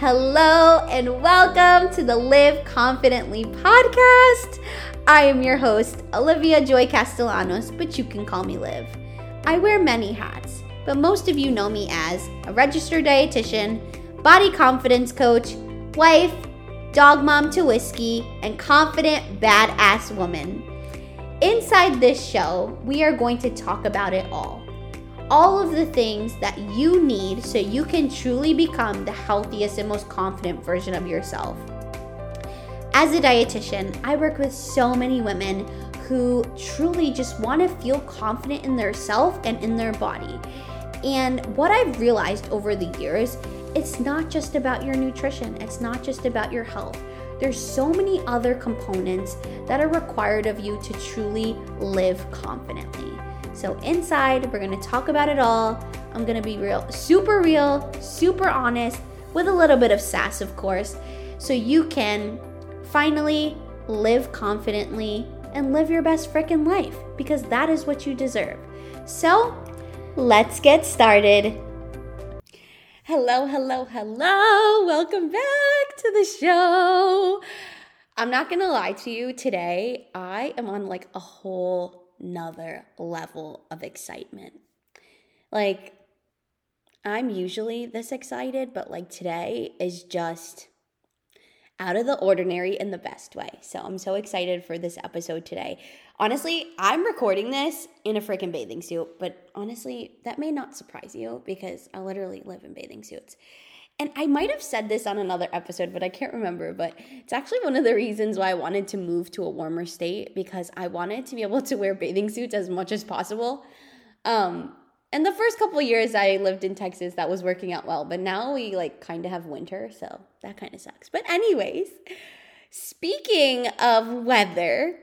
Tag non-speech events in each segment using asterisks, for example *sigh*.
Hello and welcome to the Live Confidently podcast. I am your host, Olivia Joy Castellanos, but you can call me Liv. I wear many hats, but most of you know me as a registered dietitian, body confidence coach, wife, dog mom to whiskey, and confident badass woman. Inside this show, we are going to talk about it all all of the things that you need so you can truly become the healthiest and most confident version of yourself. As a dietitian, I work with so many women who truly just want to feel confident in their self and in their body. And what I've realized over the years, it's not just about your nutrition, it's not just about your health. There's so many other components that are required of you to truly live confidently. So, inside, we're gonna talk about it all. I'm gonna be real, super real, super honest, with a little bit of sass, of course, so you can finally live confidently and live your best freaking life because that is what you deserve. So, let's get started. Hello, hello, hello. Welcome back to the show. I'm not gonna lie to you, today I am on like a whole another level of excitement. Like, I'm usually this excited, but like today is just out of the ordinary in the best way. So I'm so excited for this episode today. Honestly, I'm recording this in a freaking bathing suit, but honestly, that may not surprise you because I literally live in bathing suits. And I might have said this on another episode, but I can't remember. But it's actually one of the reasons why I wanted to move to a warmer state because I wanted to be able to wear bathing suits as much as possible. Um, and the first couple years I lived in Texas, that was working out well. But now we like kind of have winter, so that kind of sucks. But, anyways, speaking of weather,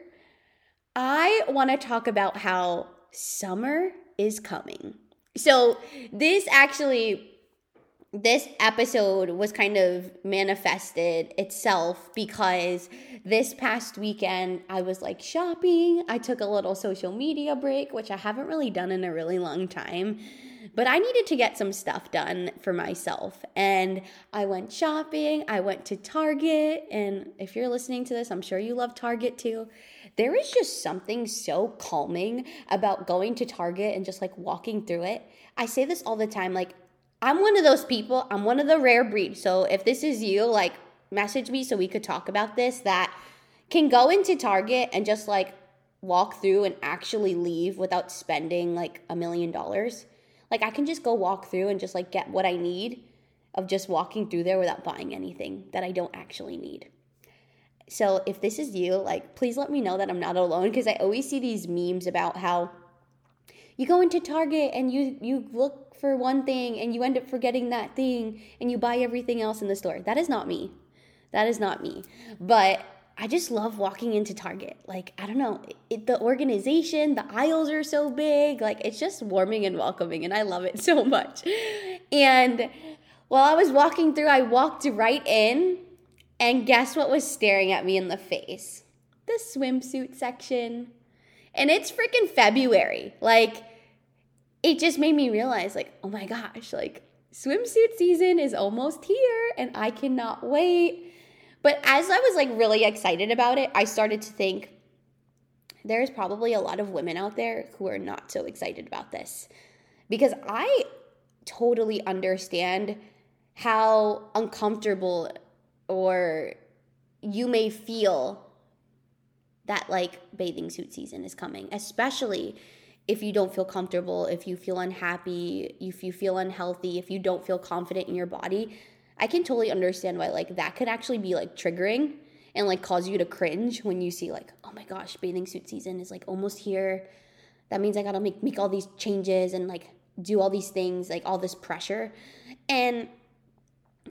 I want to talk about how summer is coming. So, this actually this episode was kind of manifested itself because this past weekend I was like shopping. I took a little social media break, which I haven't really done in a really long time. But I needed to get some stuff done for myself. And I went shopping. I went to Target. And if you're listening to this, I'm sure you love Target too. There is just something so calming about going to Target and just like walking through it. I say this all the time like, I'm one of those people, I'm one of the rare breed. So if this is you, like message me so we could talk about this that can go into Target and just like walk through and actually leave without spending like a million dollars. Like I can just go walk through and just like get what I need of just walking through there without buying anything that I don't actually need. So if this is you, like please let me know that I'm not alone because I always see these memes about how you go into Target and you you look for one thing and you end up forgetting that thing and you buy everything else in the store. That is not me. That is not me. But I just love walking into Target. Like, I don't know, it, the organization, the aisles are so big. Like, it's just warming and welcoming, and I love it *laughs* so much. And while I was walking through, I walked right in, and guess what was staring at me in the face? The swimsuit section. And it's freaking February. Like, it just made me realize like oh my gosh like swimsuit season is almost here and i cannot wait but as i was like really excited about it i started to think there's probably a lot of women out there who are not so excited about this because i totally understand how uncomfortable or you may feel that like bathing suit season is coming especially if you don't feel comfortable, if you feel unhappy, if you feel unhealthy, if you don't feel confident in your body, I can totally understand why like that could actually be like triggering and like cause you to cringe when you see like, oh my gosh, bathing suit season is like almost here. That means I gotta make make all these changes and like do all these things, like all this pressure. And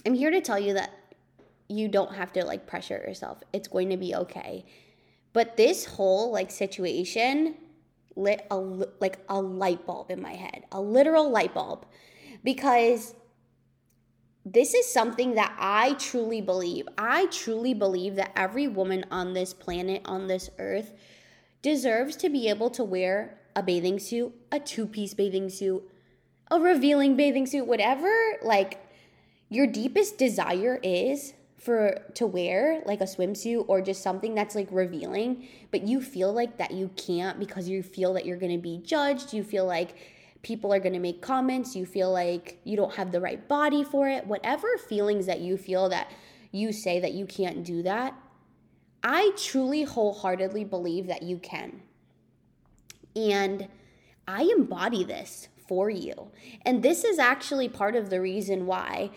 I'm here to tell you that you don't have to like pressure yourself. It's going to be okay. But this whole like situation lit a like a light bulb in my head, a literal light bulb because this is something that I truly believe. I truly believe that every woman on this planet, on this earth, deserves to be able to wear a bathing suit, a two piece bathing suit, a revealing bathing suit, whatever, like your deepest desire is for to wear like a swimsuit or just something that's like revealing, but you feel like that you can't because you feel that you're going to be judged, you feel like people are going to make comments, you feel like you don't have the right body for it, whatever feelings that you feel that you say that you can't do that, I truly wholeheartedly believe that you can. And I embody this for you. And this is actually part of the reason why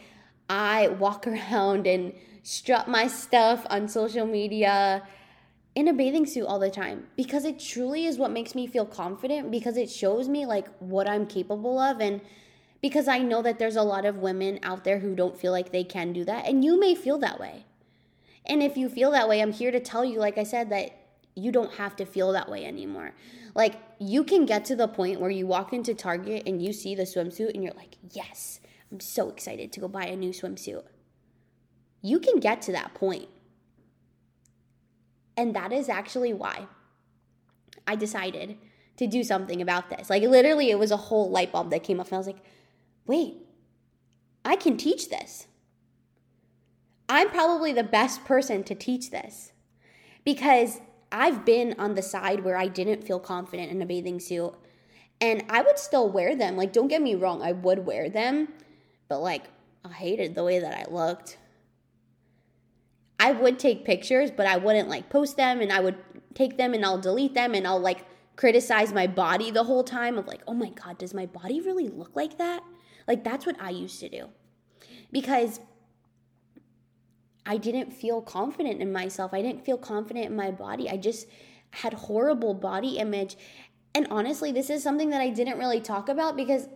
I walk *laughs* around and strut my stuff on social media in a bathing suit all the time because it truly is what makes me feel confident because it shows me like what I'm capable of and because I know that there's a lot of women out there who don't feel like they can do that and you may feel that way. And if you feel that way, I'm here to tell you like I said that you don't have to feel that way anymore. Like you can get to the point where you walk into Target and you see the swimsuit and you're like, "Yes, I'm so excited to go buy a new swimsuit." You can get to that point. And that is actually why I decided to do something about this. Like, literally, it was a whole light bulb that came up, and I was like, wait, I can teach this. I'm probably the best person to teach this because I've been on the side where I didn't feel confident in a bathing suit and I would still wear them. Like, don't get me wrong, I would wear them, but like, I hated the way that I looked. I would take pictures, but I wouldn't like post them and I would take them and I'll delete them and I'll like criticize my body the whole time of like, oh my God, does my body really look like that? Like, that's what I used to do because I didn't feel confident in myself. I didn't feel confident in my body. I just had horrible body image. And honestly, this is something that I didn't really talk about because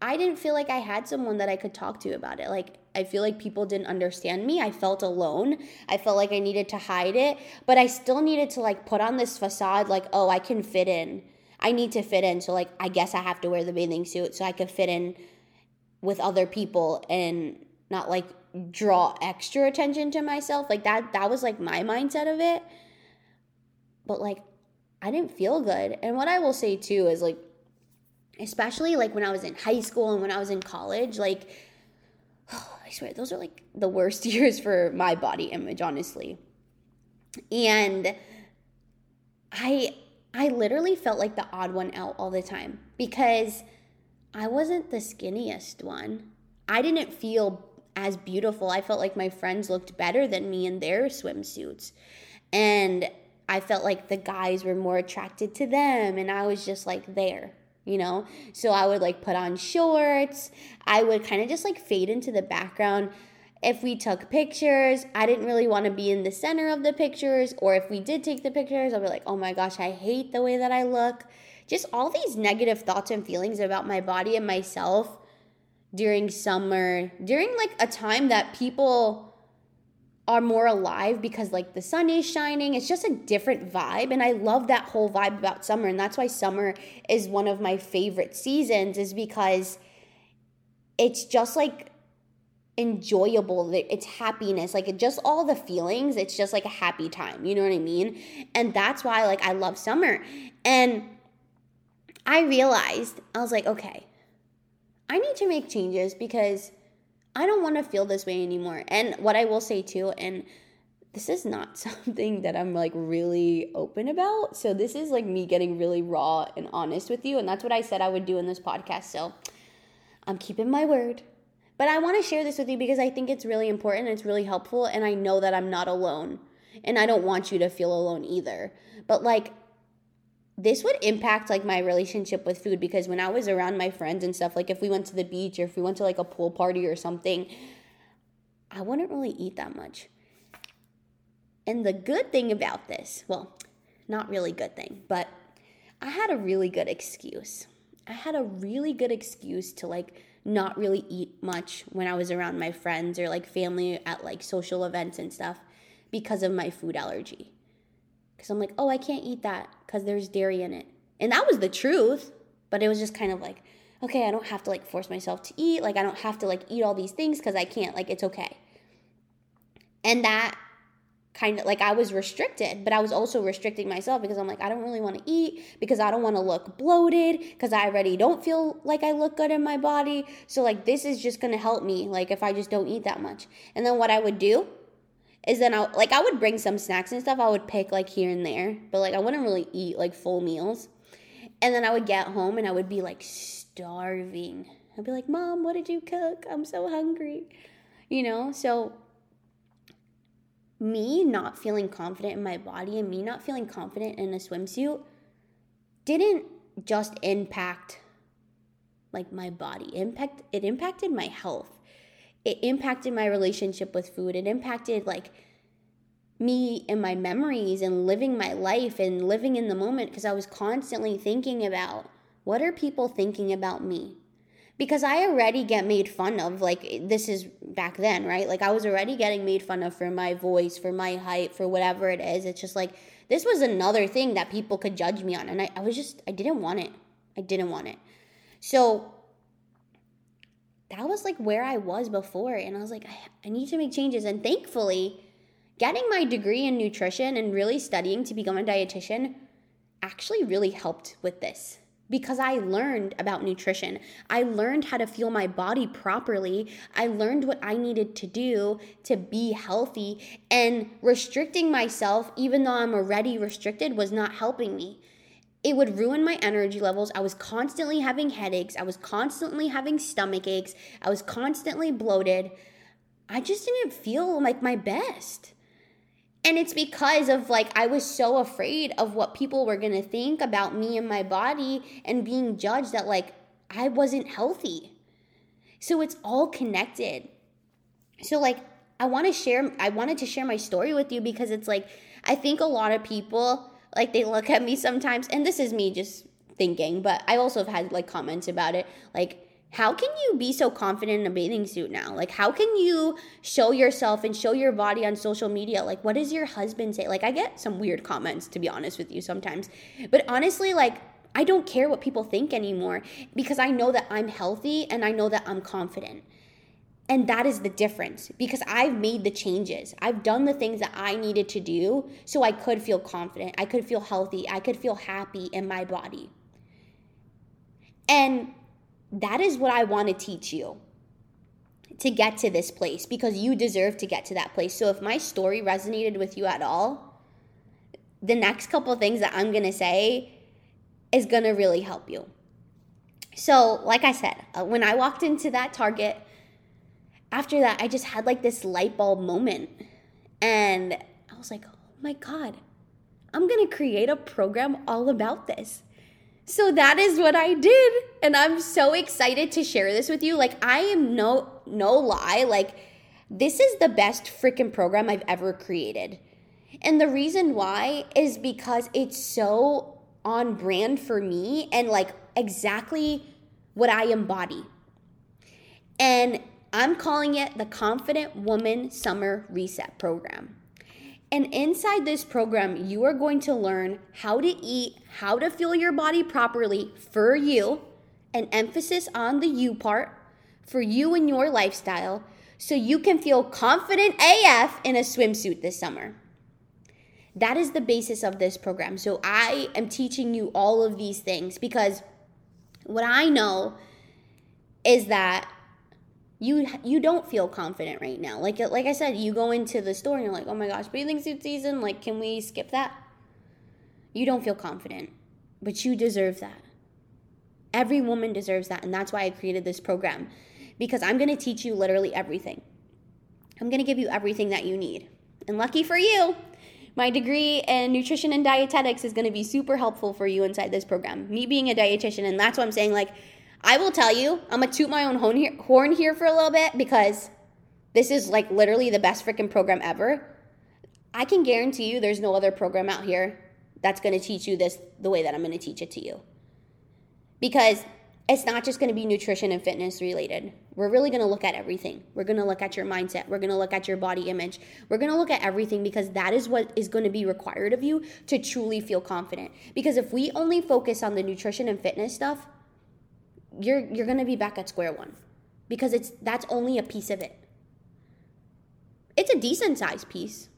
I didn't feel like I had someone that I could talk to about it. Like, I feel like people didn't understand me. I felt alone. I felt like I needed to hide it, but I still needed to like put on this facade like, oh, I can fit in. I need to fit in. So like I guess I have to wear the bathing suit so I could fit in with other people and not like draw extra attention to myself. Like that that was like my mindset of it. But like I didn't feel good. And what I will say too is like especially like when I was in high school and when I was in college, like oh, *sighs* I swear, those are like the worst *laughs* years for my body image, honestly. And I I literally felt like the odd one out all the time because I wasn't the skinniest one. I didn't feel as beautiful. I felt like my friends looked better than me in their swimsuits. And I felt like the guys were more attracted to them and I was just like there you know? So I would like put on shorts. I would kind of just like fade into the background. If we took pictures, I didn't really want to be in the center of the pictures. Or if we did take the pictures, I'll be like, oh my gosh, I hate the way that I look. Just all these negative thoughts and feelings about my body and myself during summer, during like a time that people are more alive because like the sun is shining. It's just a different vibe and I love that whole vibe about summer and that's why summer is one of my favorite seasons is because it's just like enjoyable. It's happiness. Like it just all the feelings it's just like a happy time you know what i mean? And that's why like i love summer. And i realized i was like okay i need to make changes because I don't want to feel this way anymore. And what I will say too, and this is not *laughs* something that I'm like really open about. So this is like me getting really raw and honest with you. And that's what I said I would do in this podcast. So I'm keeping my word. But I want to share this with you because I think it's really important. It's really helpful. And I know that I'm not alone. And I don't want you to feel alone either. But like, this would impact like my relationship with food because when I was around my friends and stuff, like if we went to the beach or if we went to like a pool party or something, I wouldn't really eat that much. And the good thing about this, well, not really good thing, but I had a really good excuse. I had a really good excuse to like not really eat much when I was around my friends or like family at like social events and stuff because of my food allergy. Because I'm like, oh, I can't eat that because there's dairy in it. And that was the truth. But it was just kind of like, okay, I don't have to like force myself to eat. Like, I don't have to like eat all these things because I can't. Like, it's okay. And that kind of like I was restricted, but I was also restricting myself because I'm like, I don't really want to eat because I don't want to look bloated because I already don't feel like I look good in my body. So, like, this is just going to help me, like, if I just don't eat that much. And then what I would do is then I like I would bring some snacks and stuff I would pick like here and there, but like I wouldn't really eat like full meals. And then I would get home and I would be like starving. I'd be like, "Mom, what did you cook? I'm so hungry." You know? So me not feeling confident in my body and me not feeling confident in a swimsuit didn't just impact like my body impact it impacted my health it impacted my relationship with food it impacted like me and my memories and living my life and living in the moment because i was constantly thinking about what are people thinking about me because I already get made fun of. Like, this is back then, right? Like, I was already getting made fun of for my voice, for my height, for whatever it is. It's just like, this was another thing that people could judge me on. And I, I was just, I didn't want it. I didn't want it. So, that was like where I was before. And I was like, I, need to make changes. And thankfully, getting my degree in nutrition and really studying to become a dietitian actually really helped with this because I learned about nutrition. I learned how to fuel my body properly. I learned what I needed to do to be healthy. And restricting myself, even though I'm already restricted, was not helping me. It would ruin my energy levels. I was constantly having headaches. I was constantly having stomach aches. I was constantly bloated. I just didn't feel like my best. And it's because of like, I was so afraid of what people were gonna think about me and my body and being judged that like I wasn't healthy. So it's all connected. So, like, I wanna share, I wanted to share my story with you because it's like, I think a lot of people, like, they look at me sometimes, and this is me just thinking, but I also have had like comments about it. Like, how can you be so confident in a bathing suit now? Like, how can you show yourself and show your body on social media? Like, what does your husband say? Like, I get some weird comments, to be honest with you, sometimes. But honestly, like, I don't care what people think anymore because I know that I'm healthy and I know that I'm confident. And that is the difference because I've made the changes. I've done the things that I needed to do so I could feel confident. I could feel healthy. I could feel happy in my body. And that is what I want to teach you to get to this place because you deserve to get to that place. So if my story resonated with you at all, the next couple things that I'm going to say is going to really help you. So, like I said, uh, when I walked into that Target, after that, I just had like this light bulb moment. And I was like, oh my God, I'm going to create a program all about this. So that is what I did. And I'm so excited to share this with you. Like I am no no lie, like this is the best freaking program I've ever created. And the reason why is because it's so on brand for me and like exactly what I embody. And I'm calling it the Confident Woman Summer Reset Program. And inside this program, you are going to learn how to eat, how to fuel your body properly for you, an emphasis on the you part for you and your lifestyle, so you can feel confident AF in a swimsuit this summer. That is the basis of this program. So I am teaching you all of these things because what I know is that you you don't feel confident right now. Like like I said, you go into the store and you're like, "Oh my gosh, bathing suit season, like can we skip that?" You don't feel confident, but you deserve that. Every woman deserves that, and that's why I created this program because I'm going to teach you literally everything. I'm going to give you everything that you need. And lucky for you, my degree in nutrition and dietetics is going to be super helpful for you inside this program. Me being a dietitian, and that's what I'm saying like I will tell you, I'm gonna toot my own horn here for a little bit because this is like literally the best freaking program ever. I can guarantee you there's no other program out here that's gonna teach you this the way that I'm gonna teach it to you. Because it's not just gonna be nutrition and fitness related. We're really gonna look at everything. We're gonna look at your mindset. We're gonna look at your body image. We're gonna look at everything because that is what is gonna be required of you to truly feel confident. Because if we only focus on the nutrition and fitness stuff, you're you're going to be back at square one because it's that's only a piece of it. It's a decent sized piece.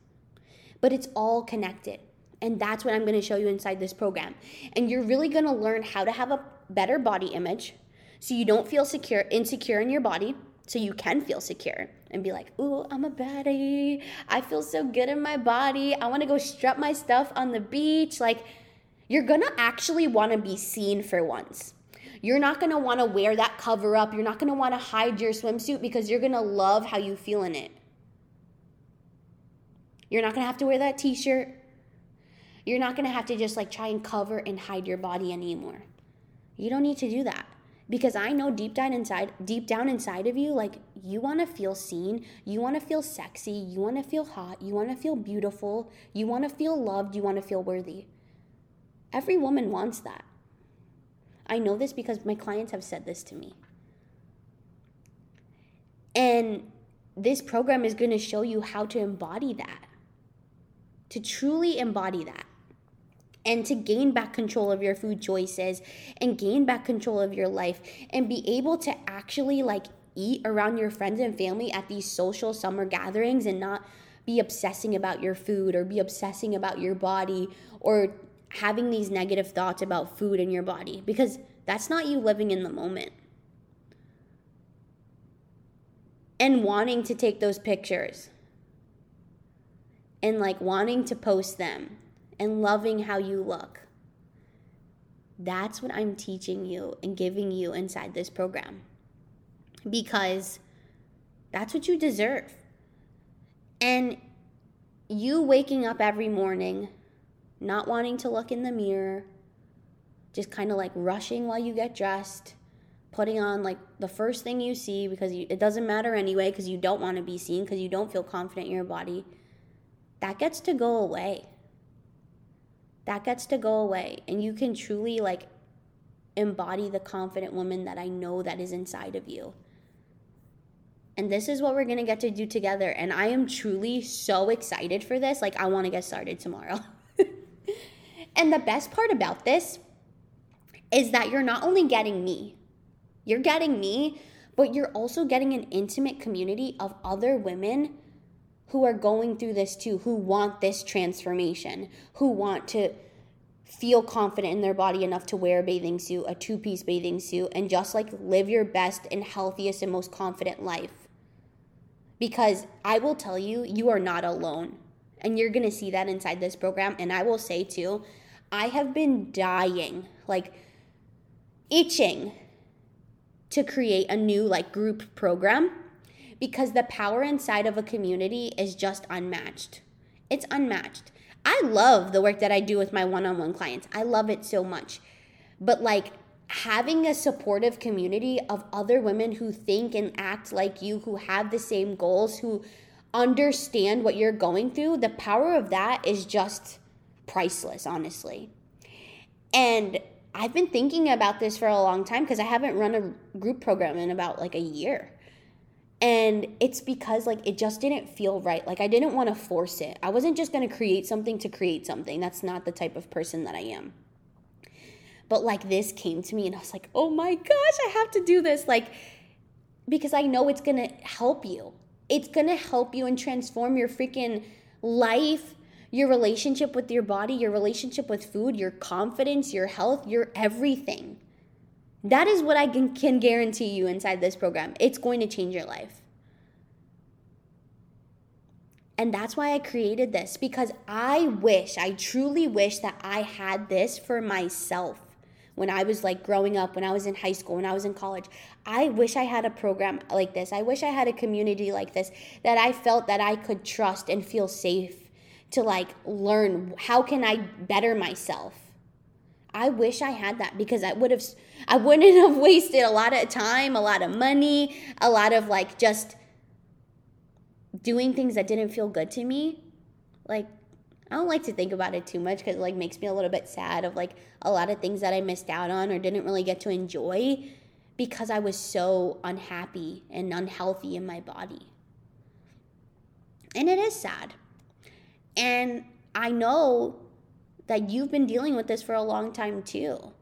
but it's all connected. And that's what I'm going to show you inside this program. And you're really going to learn how to have a better body image so you don't feel secure insecure in your body so you can feel secure and be like, "Ooh, I'm a baddie. I feel so good in my body. I want to go strut my stuff on the beach." Like you're going to actually want to be seen for once. You're not going to want to wear that cover up. You're not going to want to hide your swimsuit because you're going to love how you feel in it. You're not going to have to wear that t-shirt. You're not going to have to just like try and cover and hide your body anymore. You don't need to do that because I know deep down inside, deep down inside of you, like you want to feel seen, you want to feel sexy, you want to feel hot, you want to feel beautiful, you want to feel loved, you want to feel worthy. Every woman wants that. I know this because my clients have said this to me. And this program is going to show you how to embody that, to truly embody that and to gain back control of your food choices and gain back control of your life and be able to actually like eat around your friends and family at these social summer gatherings and not be obsessing about your food or be obsessing about your body or having these negative thoughts about food in your body because that's not you living in the moment. And wanting to take those pictures and like wanting to post them and loving how you look. That's what I'm teaching you and giving you inside this program. Because that's what you deserve. And you waking up every morning, not wanting to look in the mirror, just kind of like rushing while you get dressed, putting on like the first thing you see because you, it doesn't matter anyway because you don't want to be seen because you don't feel confident in your body, that gets to go away that gets to go away and you can truly like embody the confident woman that I know that is inside of you. And this is what we're going to get to do together and I am truly so excited for this. Like I want to get started tomorrow. *laughs* and the best part about this is that you're not only getting me. You're getting me, but you're also getting an intimate community of other women who are going through this too, who want this transformation, who want to feel confident in their body enough to wear a bathing suit, a two piece bathing suit, and just like live your best and healthiest and most confident life. Because I will tell you, you are not alone. And you're gonna see that inside this program. And I will say too, I have been dying, like itching to create a new like group program because the power inside of a community is just unmatched. It's unmatched. I love the work that I do with my one on one clients, I love it so much. But like, having a supportive community of other women who think and act like you, who have the same goals, who understand what you're going through, the power of that is just priceless, honestly. And I've been thinking about this for a long time because I haven't run a group program in about like a year. And it's because like it just didn't feel right. Like I didn't want to force it. I wasn't just going to create something to create something. That's not the type of person that I am. But like this came to me and I was like, "Oh my gosh, I have to do this." Like because I know it's going to help you. It's to help you and transform your freaking life, your relationship with your body, your relationship with food, your confidence, your health, your everything. That is what I can, can guarantee you inside this program. It's going to change your life. And that's why I created this because I wish, I truly wish that I had this for myself when I was like growing up, when I was in high school, when I was in college. I wish I had a program like this. I wish I had a community like this that I felt that I could trust and feel safe to like learn how can I better myself I wish I had that because I would have I wouldn't have *laughs* wasted a lot of time, a lot of money, a lot of like just doing things that didn't feel good to me. Like I don't like to think about it too much cuz it like makes me a little bit sad of like a lot of things that I missed out on or didn't really get to enjoy because I was so unhappy and unhealthy in my body. And it is sad. And I know that you've been dealing with this for a long time too.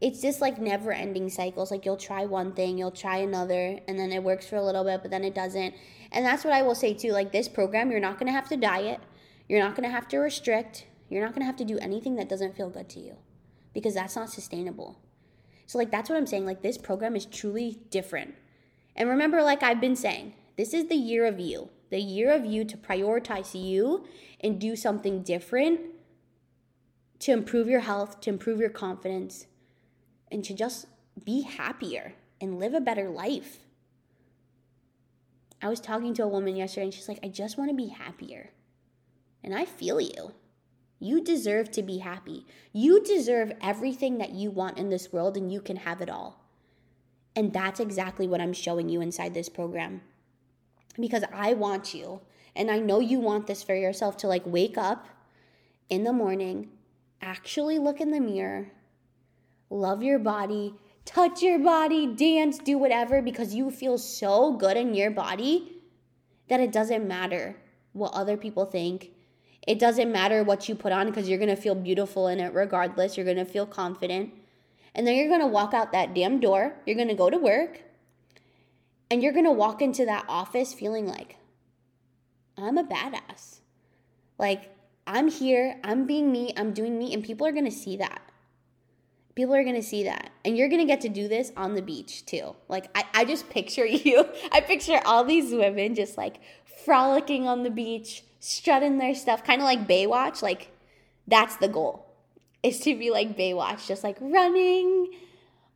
It's just like never ending cycles. Like you'll try one thing, you'll try another, and then it works for a little bit, but then it doesn't. And that's what I will say too. Like this program, you're not going to have to diet. You're not going to have to restrict. You're not going to have to do anything that doesn't feel good to you because that's not sustainable. So, like, that's what I'm saying. Like, this program is truly different. And remember, like I've been saying, this is the year of you, the year of you to prioritize you and do something different to improve your health, to improve your confidence, and to just be happier and live a better life. I was talking to a woman yesterday and she's like, I just want to be happier. And I feel you. You deserve to be happy. You deserve everything that you want in this world, and you can have it all. And that's exactly what I'm showing you inside this program. Because I want you, and I know you want this for yourself to like wake up in the morning, actually look in the mirror, love your body, touch your body, dance, do whatever, because you feel so good in your body that it doesn't matter what other people think. It doesn't matter what you put on because you're gonna feel beautiful in it regardless. You're gonna feel confident. And then you're gonna walk out that damn door. You're gonna go to work. And you're gonna walk into that office feeling like, I'm a badass. Like, I'm here, I'm being me, I'm doing me, and people are gonna see that. People are gonna see that. And you're gonna get to do this on the beach too. Like, I, I just picture *laughs* you, I picture all these women just like frolicking on the beach, strutting their stuff, kind of like Baywatch. Like, that's the goal is to be like Baywatch, just like running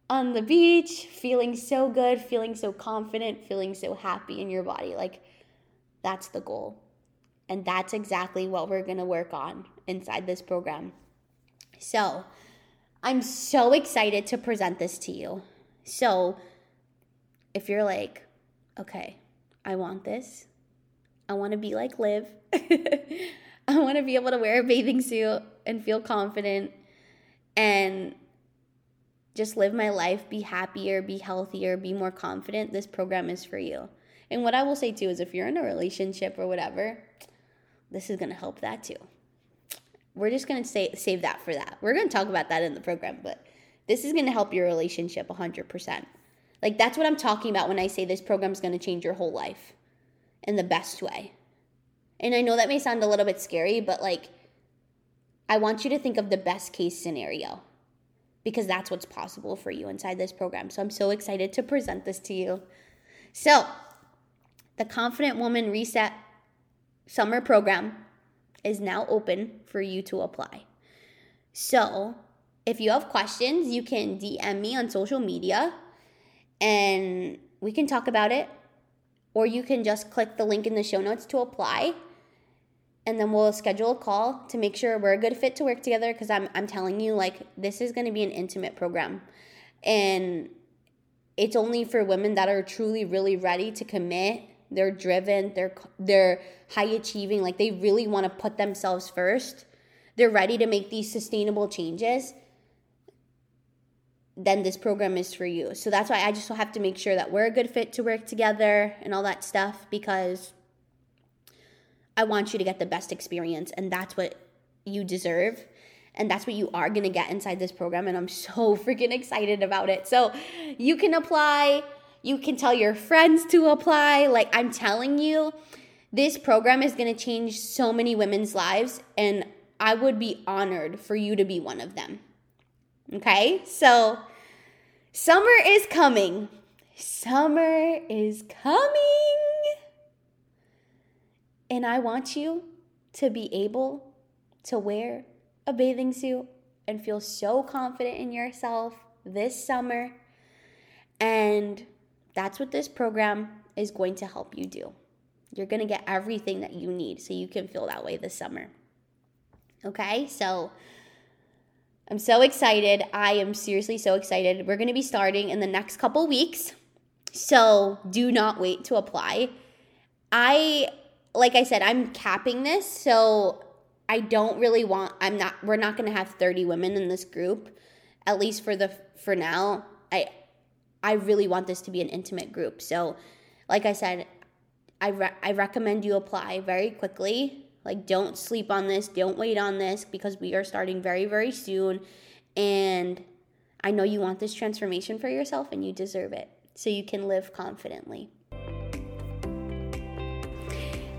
on the beach, feeling so good, feeling so confident, feeling so happy in your body. Like, that's the goal. And that's exactly what we're going to work on inside this program. So, I'm so excited to present this to you. So, if you're like, okay, I want this, I want to be like Liv, *laughs* I want to be able to wear a bathing suit and feel confident and just live my life, be happier, be healthier, be more confident, this program is for you. And what I will say too is if you're in a relationship or whatever, this is going to help that too. We're just going to say save that for that. We're going to talk about that in the program, but this is going to help your relationship 100%. Like that's what I'm talking about when I say this program is going to change your whole life in the best way. And I know that may sound a little bit scary, but like I want you to think of the best case scenario because that's what's possible for you inside this program. So I'm so excited to present this to you. So, the Confident Woman Reset Summer Program is now open for you to apply. So, if you have questions, you can DM me on social media and we can talk about it. Or you can just click the link in the show notes to apply. And then we'll schedule a call to make sure we're a good fit to work together because I'm, I'm telling you, like, this is going to be an intimate program. And it's only for women that are truly, really ready to commit they're driven, they're they're high achieving, like they really want to put themselves first. They're ready to make these sustainable changes. Then this program is for you. So that's why I just have to make sure that we're a good fit to work together and all that stuff because I want you to get the best experience and that's what you deserve and that's what you are going to get inside this program and I'm so *laughs* freaking excited about it. So you can apply you can tell your friends to apply. Like, I'm telling you, this program is going to change so many women's lives, and I would be honored for you to be one of them. Okay? So, summer is coming. Summer is coming. And I want you to be able to wear a bathing suit and feel so confident in yourself this summer. And that's what this program is going to help you do. You're going to get everything that you need so you can feel that way this summer. Okay, so I'm so excited. I am seriously so excited. We're going to be starting in the next couple weeks. So do not wait to apply. I, like I said, I'm capping this. So I don't really want, I'm not, we're not going to have 30 women in this group, at least for the, for now. I, I really want this to be an intimate group. So, like I said, I, re- I recommend you apply very quickly. Like, don't sleep on this, don't wait on this because we are starting very, very soon. And I know you want this transformation for yourself and you deserve it so you can live confidently.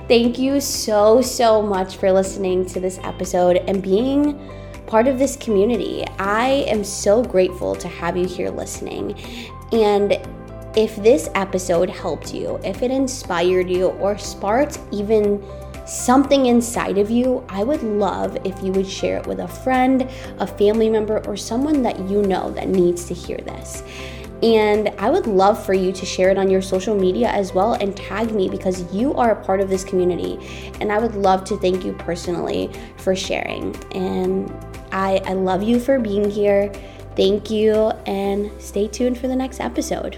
Thank you so, so much for listening to this episode and being part of this community. I am so grateful to have you here listening. And if this episode helped you, if it inspired you, or sparked even something inside of you, I would love if you would share it with a friend, a family member, or someone that you know that needs to hear this. And I would love for you to share it on your social media as well and tag me because you are a part of this community. And I would love to thank you personally for sharing. And I, I love you for being here. Thank you, and stay tuned for the next episode.